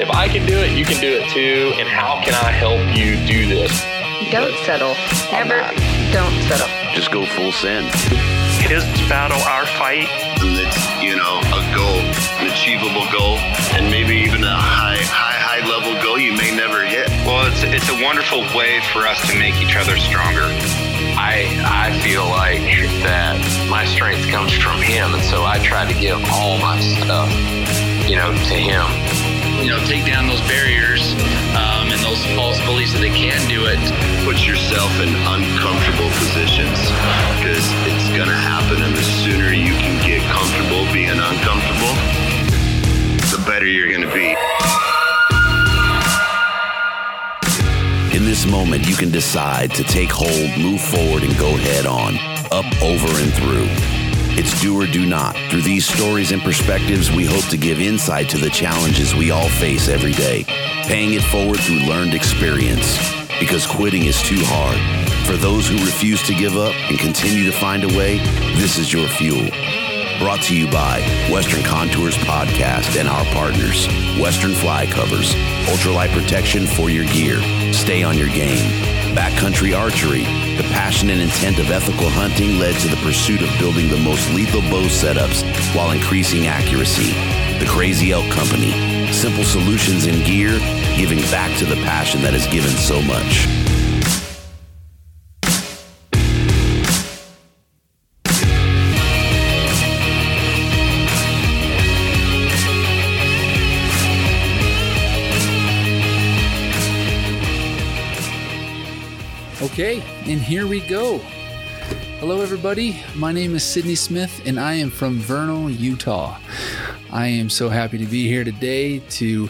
if I can do it, you can do it too. And how can I help you do this? Don't settle. I'm Ever don't settle. Just go full send. his battle, our fight. And It's, you know, a goal, an achievable goal, and maybe even a high, high, high level goal you may never hit. Well, it's it's a wonderful way for us to make each other stronger. I I feel like that my strength comes from him, and so I try to give all my stuff, you know, to him. You know, take down those barriers um, and those false beliefs that they can do it. Put yourself in uncomfortable positions because it's going to happen, and the sooner you can get comfortable being uncomfortable, the better you're going to be. In this moment, you can decide to take hold, move forward, and go head on, up, over, and through. It's do or do not. Through these stories and perspectives, we hope to give insight to the challenges we all face every day, paying it forward through learned experience. Because quitting is too hard. For those who refuse to give up and continue to find a way, this is your fuel. Brought to you by Western Contours Podcast and our partners, Western Fly Covers, ultralight protection for your gear. Stay on your game. Backcountry Archery, the passion and intent of ethical hunting led to the pursuit of building the most lethal bow setups while increasing accuracy. The Crazy Elk Company, simple solutions in gear, giving back to the passion that has given so much. Okay, and here we go. Hello, everybody. My name is Sidney Smith, and I am from Vernal, Utah. I am so happy to be here today to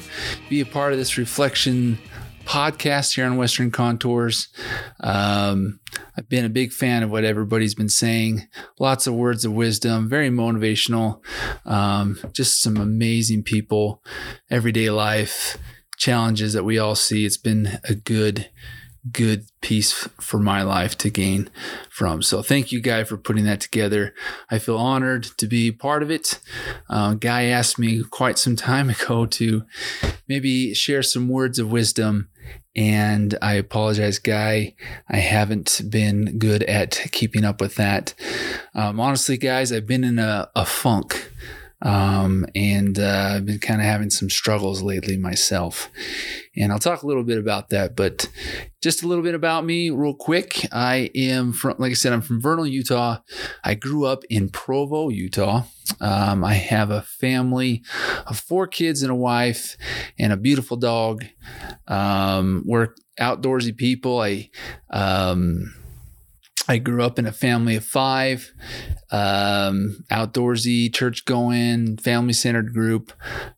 be a part of this reflection podcast here on Western Contours. Um, I've been a big fan of what everybody's been saying. Lots of words of wisdom, very motivational. Um, just some amazing people, everyday life challenges that we all see. It's been a good good piece for my life to gain from. So thank you, Guy, for putting that together. I feel honored to be part of it. Uh, Guy asked me quite some time ago to maybe share some words of wisdom. And I apologize, Guy. I haven't been good at keeping up with that. Um, honestly, guys, I've been in a, a funk. Um, and uh, I've been kind of having some struggles lately myself. And I'll talk a little bit about that, but just a little bit about me, real quick. I am from, like I said, I'm from Vernal, Utah. I grew up in Provo, Utah. Um, I have a family of four kids and a wife and a beautiful dog. Um, we're outdoorsy people. I, um, I grew up in a family of five, um, outdoorsy, church going, family centered group.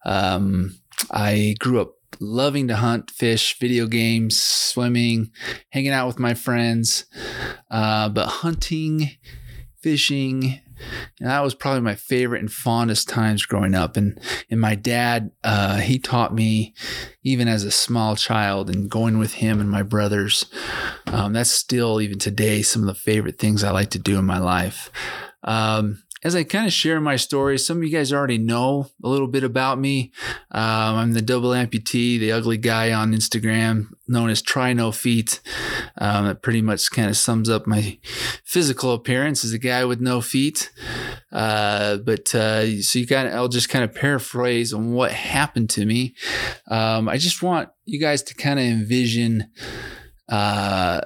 Um, I grew up loving to hunt, fish, video games, swimming, hanging out with my friends. Uh, but hunting, fishing, and that was probably my favorite and fondest times growing up. And and my dad, uh, he taught me even as a small child, and going with him and my brothers. Um, that's still even today some of the favorite things I like to do in my life. Um, as I kind of share my story, some of you guys already know a little bit about me. Um, I'm the double amputee, the ugly guy on Instagram, known as Try No Feet. Um, that pretty much kind of sums up my physical appearance as a guy with no feet. Uh, but uh, so you of, I'll just kind of paraphrase on what happened to me. Um, I just want you guys to kind of envision. Uh,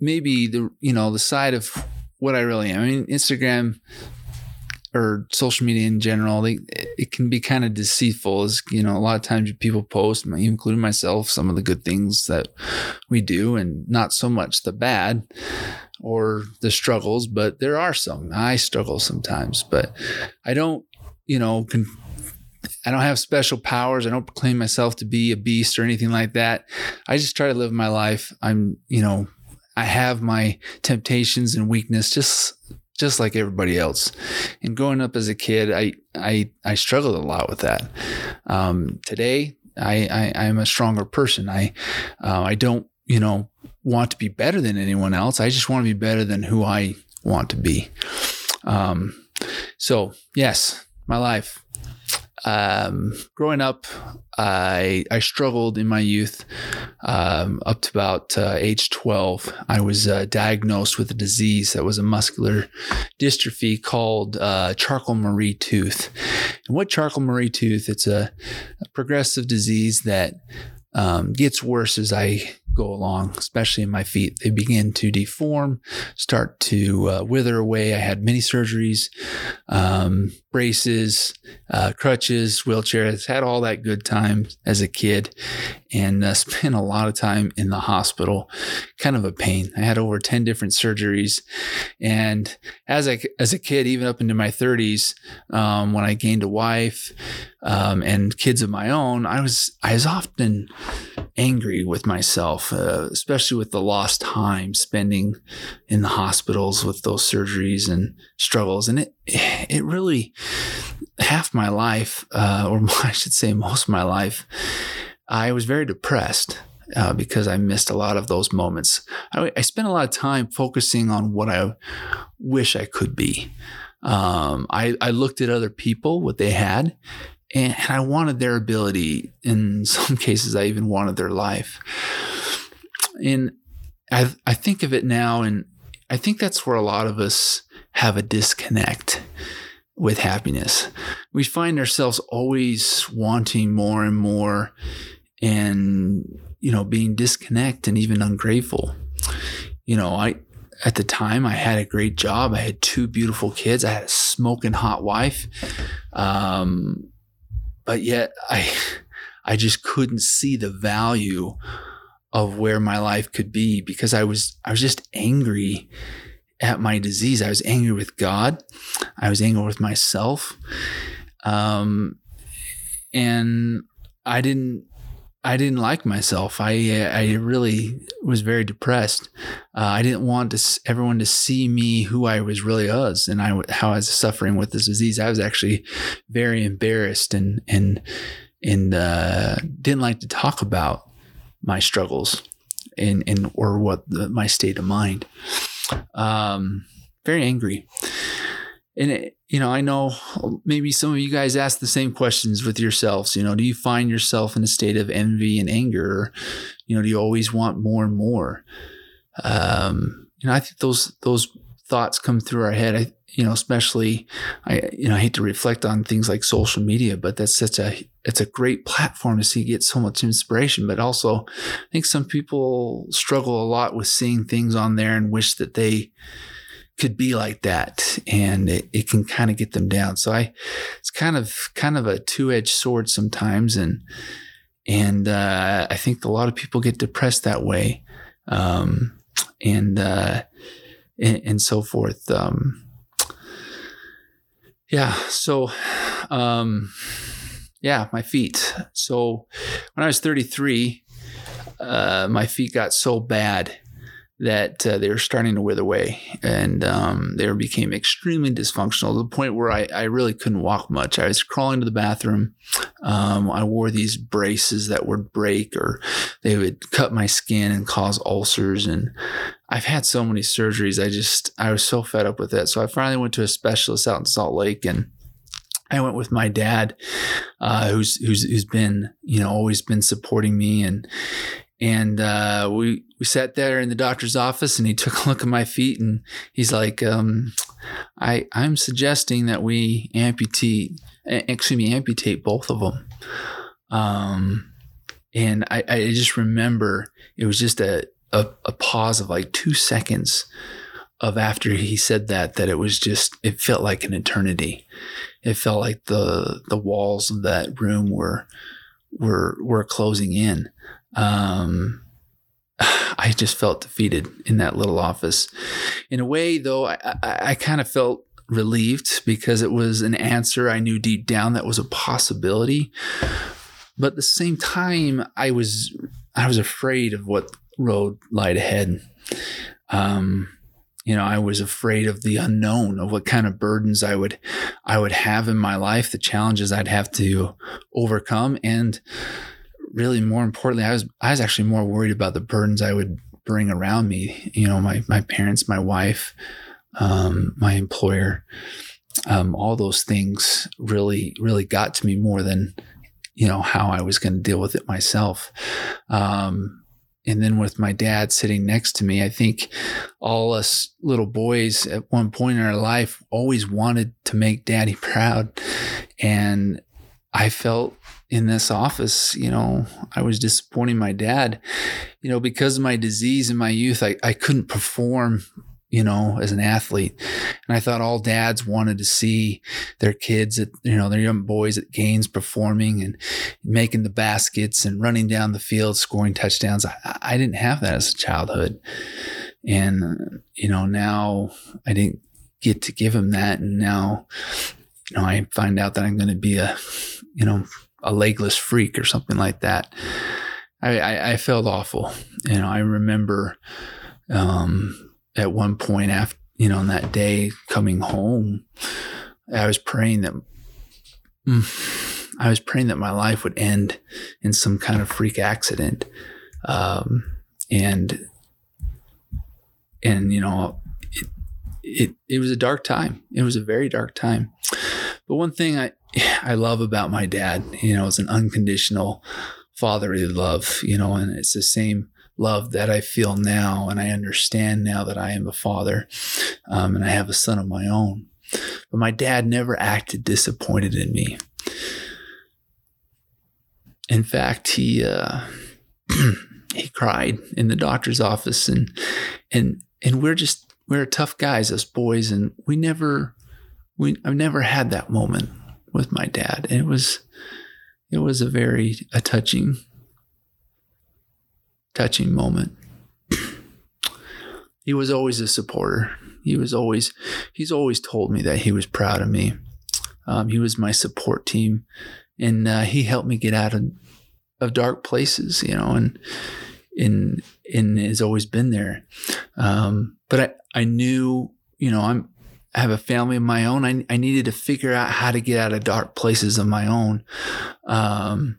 maybe the you know the side of what I really am. I mean, Instagram or social media in general, they, it can be kind of deceitful. As you know, a lot of times people post, including myself, some of the good things that we do, and not so much the bad or the struggles. But there are some. I struggle sometimes, but I don't, you know, can. I don't have special powers. I don't proclaim myself to be a beast or anything like that. I just try to live my life. I'm, you know, I have my temptations and weakness just just like everybody else. And growing up as a kid, I I I struggled a lot with that. Um, today, I, I am a stronger person. I uh, I don't you know want to be better than anyone else. I just want to be better than who I want to be. Um, so yes, my life um, growing up, I I struggled in my youth. Um, up to about uh, age twelve, I was uh, diagnosed with a disease that was a muscular dystrophy called uh, Charcot-Marie tooth. And what Charcot-Marie tooth? It's a, a progressive disease that um, gets worse as I go along, especially in my feet. They begin to deform, start to uh, wither away. I had many surgeries, um, braces, uh, crutches, wheelchairs, had all that good time as a kid and uh, spent a lot of time in the hospital. Kind of a pain. I had over 10 different surgeries. And as a, as a kid, even up into my 30s, um, when I gained a wife um, and kids of my own, I was, I was often angry with myself, uh, especially with the lost time spending in the hospitals with those surgeries and struggles. And it, it really, half my life, uh, or I should say most of my life, I was very depressed. Uh, because I missed a lot of those moments. I, I, spent a lot of time focusing on what I wish I could be. Um, I, I, looked at other people, what they had, and I wanted their ability. In some cases, I even wanted their life. And I, I think of it now, and I think that's where a lot of us have a disconnect with happiness. We find ourselves always wanting more and more and, you know, being disconnected and even ungrateful. You know, I, at the time, I had a great job. I had two beautiful kids. I had a smoking hot wife. Um, but yet I I just couldn't see the value of where my life could be because I was I was just angry at my disease. I was angry with God. I was angry with myself. Um, and I didn't I didn't like myself. I I really was very depressed. Uh, I didn't want to everyone to see me who I was really was, and I how I was suffering with this disease. I was actually very embarrassed and and and uh, didn't like to talk about my struggles and and or what the, my state of mind. Um, very angry and it, you know, I know maybe some of you guys ask the same questions with yourselves. You know, do you find yourself in a state of envy and anger? Or, you know, do you always want more and more? Um, you know, I think those those thoughts come through our head. I, you know, especially I, you know, I hate to reflect on things like social media, but that's such a it's a great platform to see get so much inspiration. But also, I think some people struggle a lot with seeing things on there and wish that they could be like that and it, it can kind of get them down. So i it's kind of kind of a two-edged sword sometimes and and uh, i think a lot of people get depressed that way um, and, uh, and and so forth um, yeah so um, yeah my feet. So when i was 33 uh, my feet got so bad that uh, they were starting to wither away and um, they became extremely dysfunctional to the point where I, I really couldn't walk much. I was crawling to the bathroom. Um, I wore these braces that would break or they would cut my skin and cause ulcers. And I've had so many surgeries. I just, I was so fed up with it. So I finally went to a specialist out in Salt Lake and I went with my dad, uh, who's, who's, who's been, you know, always been supporting me. And, and, uh, we, we sat there in the doctor's office and he took a look at my feet and he's like, um, I, I'm suggesting that we amputate, excuse me, amputate both of them. Um, and I, I just remember it was just a, a, a pause of like two seconds of after he said that that it was just it felt like an eternity it felt like the the walls of that room were were were closing in um i just felt defeated in that little office. In a way though i i, I kind of felt relieved because it was an answer i knew deep down that was a possibility. But at the same time i was i was afraid of what road lied ahead. Um, you know, I was afraid of the unknown, of what kind of burdens I would, I would have in my life, the challenges I'd have to overcome, and really more importantly, I was, I was actually more worried about the burdens I would bring around me. You know, my my parents, my wife, um, my employer, um, all those things really, really got to me more than you know how I was going to deal with it myself. Um, and then with my dad sitting next to me, I think all us little boys at one point in our life always wanted to make daddy proud. And I felt in this office, you know, I was disappointing my dad, you know, because of my disease in my youth, I, I couldn't perform you know, as an athlete. And I thought all dads wanted to see their kids at, you know, their young boys at games performing and making the baskets and running down the field, scoring touchdowns. I, I didn't have that as a childhood. And, you know, now I didn't get to give him that. And now, you know, I find out that I'm going to be a, you know, a legless freak or something like that. I, I, I felt awful. You know, I remember, um, at one point after you know on that day coming home i was praying that i was praying that my life would end in some kind of freak accident um, and and you know it, it it was a dark time it was a very dark time but one thing i i love about my dad you know is an unconditional fatherly love you know and it's the same love that I feel now. And I understand now that I am a father um, and I have a son of my own. But my dad never acted disappointed in me. In fact, he, uh, he cried in the doctor's office and, and, and we're just, we're tough guys, us boys. And we never, we, I've never had that moment with my dad. And it was, it was a very a touching touching moment. he was always a supporter. He was always, he's always told me that he was proud of me. Um, he was my support team, and uh, he helped me get out of, of dark places, you know, and and and has always been there. Um, but I I knew, you know, I'm I have a family of my own. I I needed to figure out how to get out of dark places of my own. Um,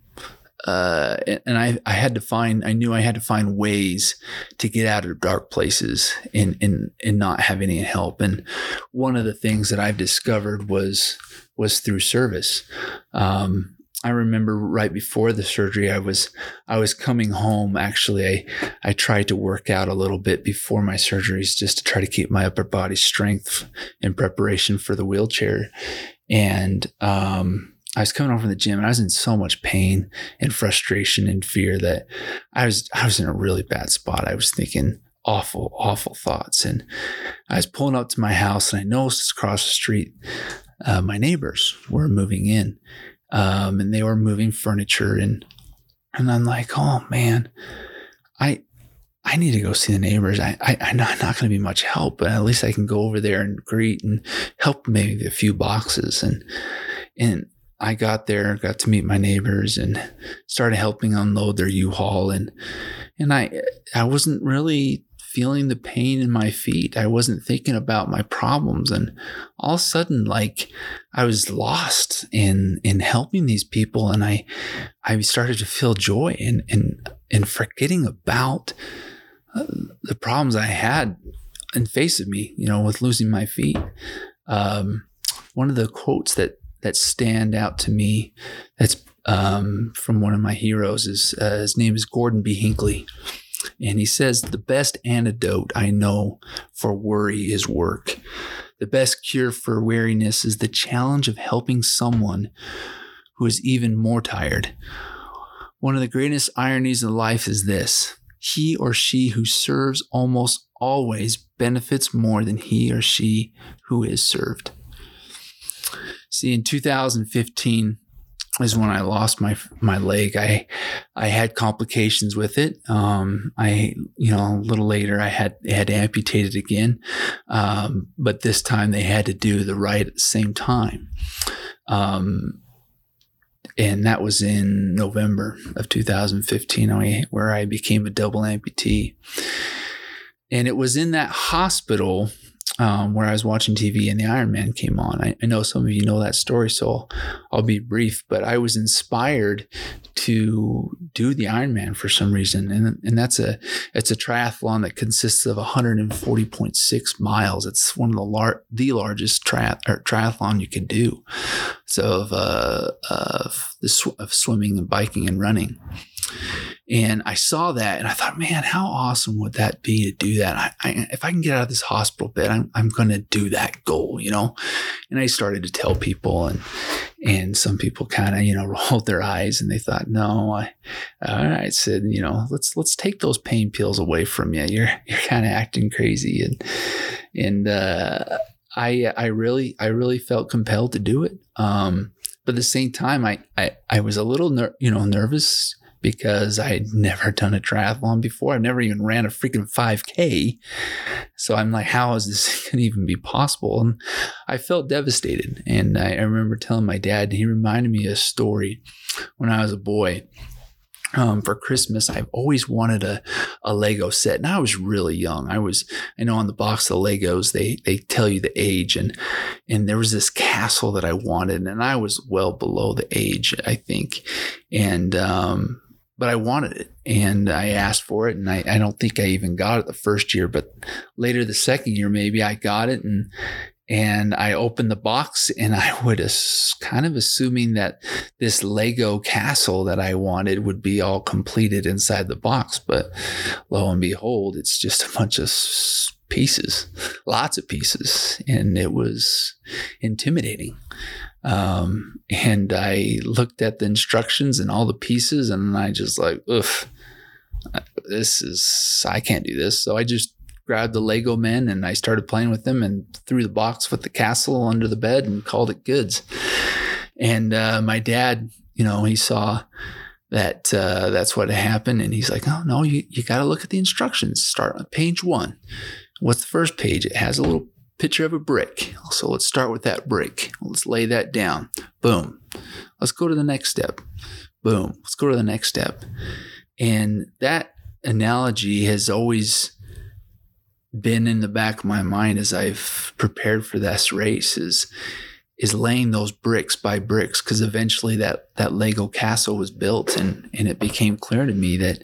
uh, and I, I had to find, I knew I had to find ways to get out of dark places and, and, and not have any help. And one of the things that I've discovered was, was through service. Um, I remember right before the surgery, I was, I was coming home. Actually, I, I tried to work out a little bit before my surgeries just to try to keep my upper body strength in preparation for the wheelchair. And, um, I was coming home from the gym and I was in so much pain and frustration and fear that I was I was in a really bad spot. I was thinking awful, awful thoughts. And I was pulling up to my house and I noticed across the street uh, my neighbors were moving in. Um, and they were moving furniture and and I'm like, oh man, I I need to go see the neighbors. I, I I'm not, not going to be much help, but at least I can go over there and greet and help maybe a few boxes and and I got there, got to meet my neighbors and started helping unload their U-Haul and and I I wasn't really feeling the pain in my feet. I wasn't thinking about my problems and all of a sudden like I was lost in in helping these people and I I started to feel joy and and and forgetting about uh, the problems I had in face of me, you know, with losing my feet. Um, one of the quotes that that stand out to me that's um, from one of my heroes is uh, his name is Gordon B. Hinckley. And he says, The best antidote I know for worry is work. The best cure for weariness is the challenge of helping someone who is even more tired. One of the greatest ironies of life is this he or she who serves almost always benefits more than he or she who is served. See, in 2015, is when I lost my my leg. I I had complications with it. Um, I you know a little later I had had amputated again, um, but this time they had to do the right at the same time. Um, and that was in November of 2015, where I became a double amputee. And it was in that hospital um, where I was watching TV and the Ironman came on. I, I, know some of you know that story, so I'll be brief. But I was inspired to do the Ironman for some reason, and and that's a it's a triathlon that consists of 140.6 miles. It's one of the lar- the largest tri- triathlon you can do. So of uh, of the sw- of swimming and biking and running. And I saw that and I thought, man, how awesome would that be to do that? I, I, if I can get out of this hospital bed, I'm, I'm going to do that goal, you know? And I started to tell people and, and some people kind of, you know, rolled their eyes and they thought, no, I, all right, said, you know, let's, let's take those pain pills away from you. You're, you're kind of acting crazy. And, and, uh, I, I really, I really felt compelled to do it. Um, but at the same time, I, I, I was a little, ner- you know, nervous because I had never done a triathlon before. I've never even ran a freaking 5K. So I'm like, how is this going to even be possible? And I felt devastated. And I, remember telling my dad, he reminded me of a story when I was a boy. Um, for Christmas, I've always wanted a, a Lego set. And I was really young. I was, I know on the box of Legos, they, they tell you the age and, and there was this castle that I wanted and I was well below the age, I think. And, um, but I wanted it and I asked for it. And I, I don't think I even got it the first year, but later the second year, maybe I got it. And, and I opened the box and I would kind of assuming that this Lego castle that I wanted would be all completed inside the box. But lo and behold, it's just a bunch of pieces, lots of pieces. And it was intimidating. Um, and I looked at the instructions and all the pieces, and I just like, oof, this is, I can't do this. So I just grabbed the Lego men and I started playing with them and threw the box with the castle under the bed and called it goods. And uh, my dad, you know, he saw that uh, that's what happened, and he's like, "Oh no, you you got to look at the instructions. Start on page one. What's the first page? It has a little picture of a brick. So let's start with that brick. Let's lay that down. Boom. Let's go to the next step. Boom. Let's go to the next step. And that analogy has always been in the back of my mind as I've prepared for this race is is laying those bricks by bricks because eventually that that Lego castle was built and and it became clear to me that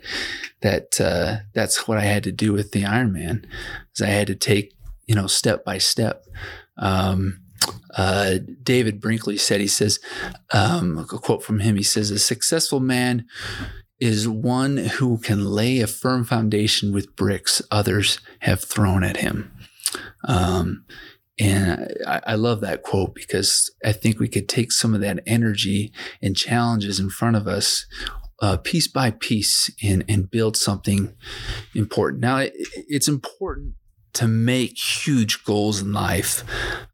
that uh, that's what I had to do with the Ironman is I had to take you know, step by step. Um, uh, David Brinkley said, he says, um, a quote from him, he says, a successful man is one who can lay a firm foundation with bricks others have thrown at him. Um, and I, I, love that quote because I think we could take some of that energy and challenges in front of us uh, piece by piece and, and build something important. Now, it, it's important to make huge goals in life.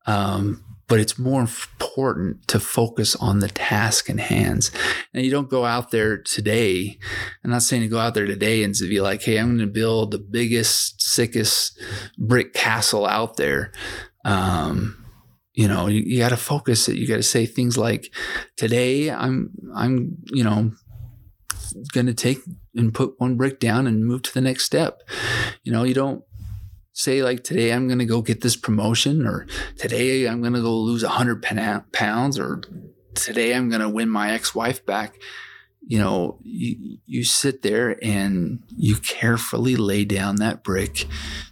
Um, but it's more important to focus on the task in hands. And you don't go out there today. I'm not saying to go out there today and to be like, hey, I'm going to build the biggest, sickest brick castle out there. Um, you know, you, you got to focus it. You got to say things like, today I'm, I'm, you know, going to take and put one brick down and move to the next step. You know, you don't say like today I'm going to go get this promotion or today I'm going to go lose 100 pounds or today I'm going to win my ex-wife back. you know, you, you sit there and you carefully lay down that brick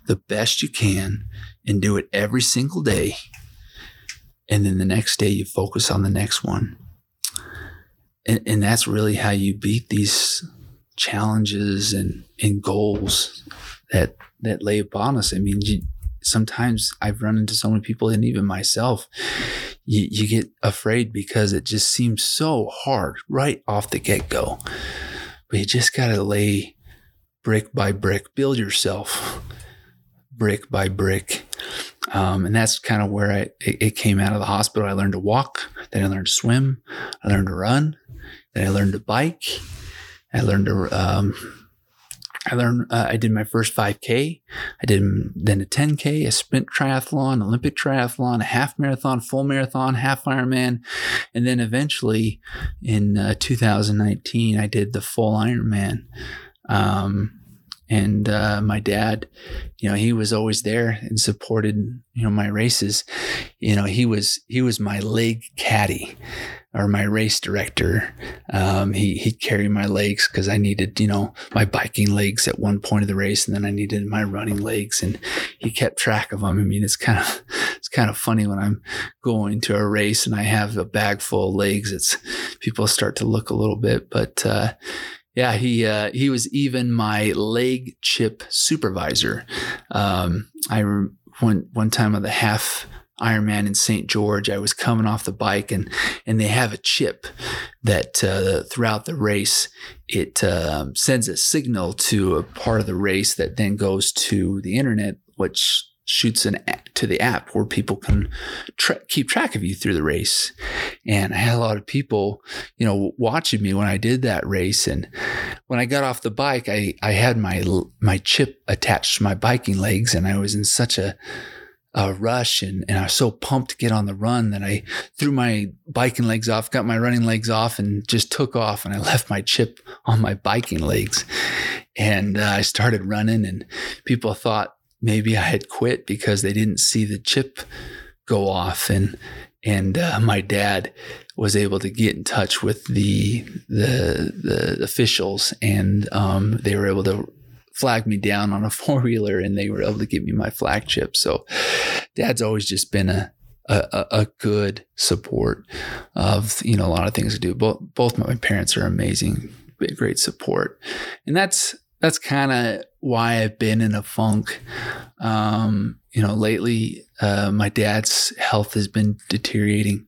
the best you can and do it every single day. And then the next day you focus on the next one. And, and that's really how you beat these challenges and, and goals that, that lay upon us. I mean, you, sometimes I've run into so many people and even myself, you, you get afraid because it just seems so hard right off the get go. But you just got to lay brick by brick, build yourself brick by brick. Um, and that's kind of where I, it, it, came out of the hospital. I learned to walk, then I learned to swim, I learned to run, then I learned to bike, I learned to um, I learned, uh, I did my first 5K. I did then a 10K, a sprint triathlon, Olympic triathlon, a half marathon, full marathon, half Ironman. And then eventually in uh, 2019, I did the full Ironman. Um, and uh, my dad, you know, he was always there and supported, you know, my races. You know, he was he was my leg caddy or my race director. Um, he he'd carry my legs because I needed, you know, my biking legs at one point of the race, and then I needed my running legs, and he kept track of them. I mean, it's kind of it's kind of funny when I'm going to a race and I have a bag full of legs. It's people start to look a little bit, but. Uh, yeah, he uh, he was even my leg chip supervisor. Um, I one one time on the half Ironman in St. George, I was coming off the bike and and they have a chip that uh, throughout the race it uh, sends a signal to a part of the race that then goes to the internet, which shoots an to the app where people can tra- keep track of you through the race. And I had a lot of people, you know, watching me when I did that race. And when I got off the bike, I, I had my, my chip attached to my biking legs and I was in such a, a rush and, and I was so pumped to get on the run that I threw my biking legs off, got my running legs off and just took off and I left my chip on my biking legs. And uh, I started running and people thought maybe I had quit because they didn't see the chip go off and and uh, my dad was able to get in touch with the the, the officials and um, they were able to flag me down on a four wheeler and they were able to give me my flag chip. So dad's always just been a a, a good support of you know a lot of things to do. Both both my parents are amazing, great support, and that's that's kind of why I've been in a funk. Um, you know, lately, uh, my dad's health has been deteriorating.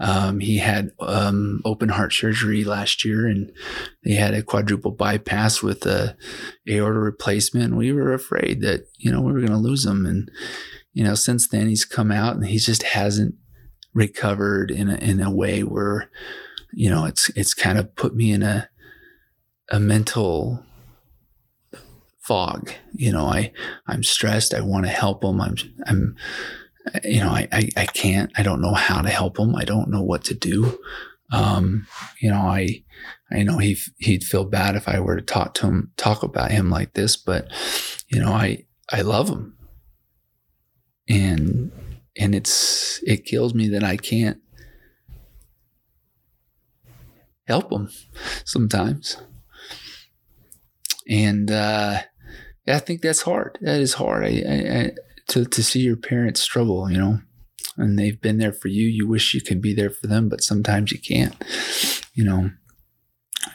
Um, he had um, open heart surgery last year, and they had a quadruple bypass with a aorta replacement. We were afraid that you know we were going to lose him, and you know, since then he's come out and he just hasn't recovered in a, in a way where you know it's it's kind of put me in a a mental fog. You know, I, I'm stressed. I want to help them. I'm, I'm, you know, I, I, I can't, I don't know how to help them. I don't know what to do. Um, you know, I, I know he, he'd feel bad if I were to talk to him, talk about him like this, but you know, I, I love him and, and it's, it kills me that I can't help him sometimes. And, uh, I think that's hard. That is hard. I, I, I, to to see your parents struggle, you know, and they've been there for you. You wish you could be there for them, but sometimes you can't, you know.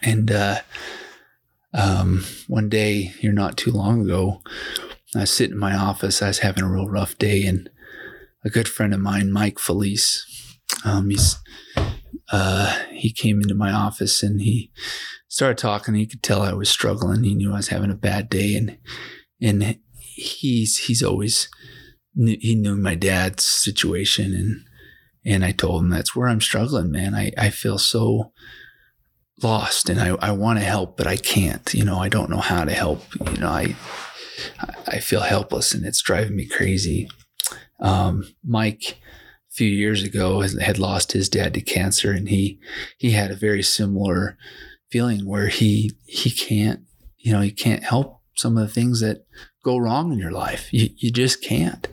And uh, um, one day, here not too long ago, I was sitting in my office. I was having a real rough day, and a good friend of mine, Mike Felice, um, he's uh, he came into my office and he started talking. He could tell I was struggling. He knew I was having a bad day, and and he's he's always he knew my dad's situation, and and I told him that's where I'm struggling, man. I I feel so lost, and I I want to help, but I can't. You know, I don't know how to help. You know, I I feel helpless, and it's driving me crazy. Um, Mike few years ago had lost his dad to cancer and he he had a very similar feeling where he he can't you know he can't help some of the things that go wrong in your life. You, you just can't.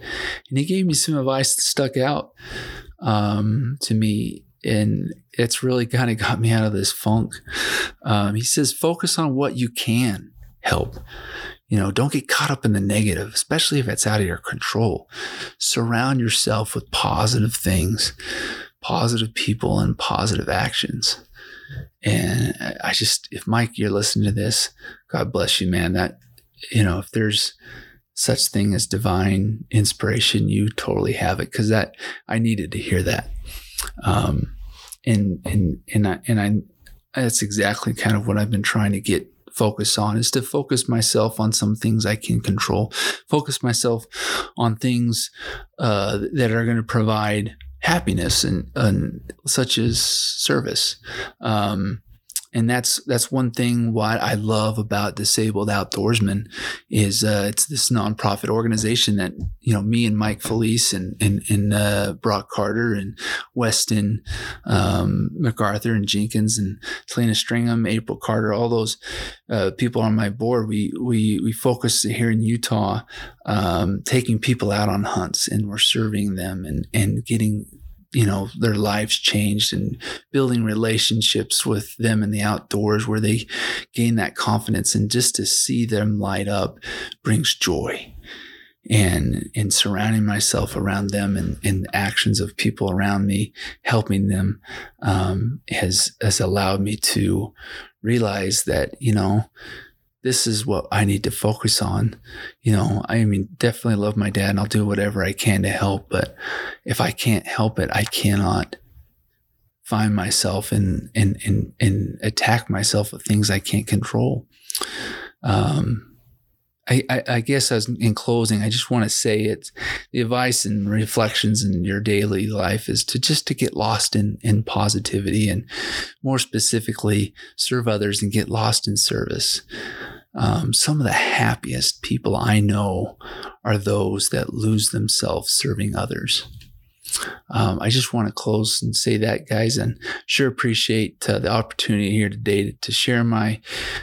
And he gave me some advice that stuck out um, to me and it's really kind of got me out of this funk. Um, he says, focus on what you can help. You know, don't get caught up in the negative, especially if it's out of your control. Surround yourself with positive things, positive people, and positive actions. And I just, if Mike, you're listening to this, God bless you, man. That, you know, if there's such thing as divine inspiration, you totally have it. Cause that, I needed to hear that. Um, and, and, and I, and I, that's exactly kind of what I've been trying to get focus on is to focus myself on some things I can control, focus myself on things uh, that are going to provide happiness and, and such as service. Um, and that's that's one thing what I love about Disabled Outdoorsmen is uh, it's this nonprofit organization that you know me and Mike Felice and and, and uh, Brock Carter and Weston um, MacArthur and Jenkins and Selena Stringham, April Carter, all those uh, people on my board. We we we focus here in Utah, um, taking people out on hunts and we're serving them and and getting you know their lives changed and building relationships with them in the outdoors where they gain that confidence and just to see them light up brings joy. And in surrounding myself around them and, and actions of people around me helping them um, has has allowed me to realize that you know this is what I need to focus on. You know, I mean, definitely love my dad and I'll do whatever I can to help. But if I can't help it, I cannot find myself and, and, and, and attack myself with things I can't control. Um, I, I, I, guess as in closing, I just want to say it's the advice and reflections in your daily life is to just to get lost in, in positivity and more specifically serve others and get lost in service. Um, some of the happiest people I know are those that lose themselves serving others. Um, I just want to close and say that, guys, and sure appreciate uh, the opportunity here today to, to, share my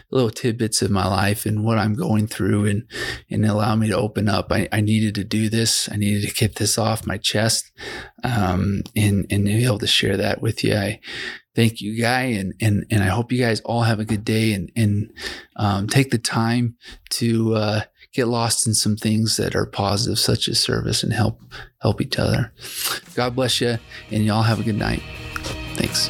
little tidbits of my life and what I'm going through and, and allow me to open up. I, I needed to do this. I needed to get this off my chest um, and, and be able to share that with you. I thank you, Guy, and, and, and I hope you guys all have a good day and, and um, take the time to uh, get lost in some things that are positive, such as service and help help each other. God bless you, and y'all have a good night. Thanks.